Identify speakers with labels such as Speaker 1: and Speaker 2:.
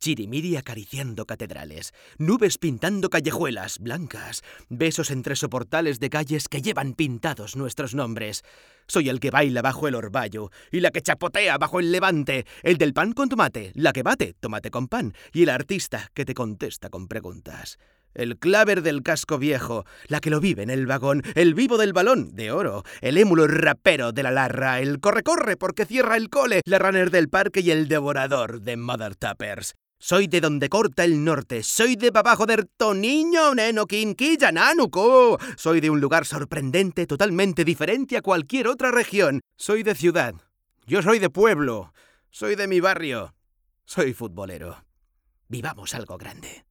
Speaker 1: Chirimiri acariciando catedrales, nubes pintando callejuelas blancas, besos entre soportales de calles que llevan pintados nuestros nombres. Soy el que baila bajo el orvallo y la que chapotea bajo el levante, el del pan con tomate, la que bate tomate con pan y el artista que te contesta con preguntas. El claver del casco viejo, la que lo vive en el vagón, el vivo del balón de oro, el émulo rapero de la larra, el corre-corre porque cierra el cole, la runner del parque y el devorador de Mother Tappers. Soy de donde corta el norte, soy de babajo del Toniño, Neno, Quinquilla, Nanuco. Soy de un lugar sorprendente, totalmente diferente a cualquier otra región. Soy de ciudad. Yo soy de pueblo. Soy de mi barrio. Soy futbolero. Vivamos algo grande.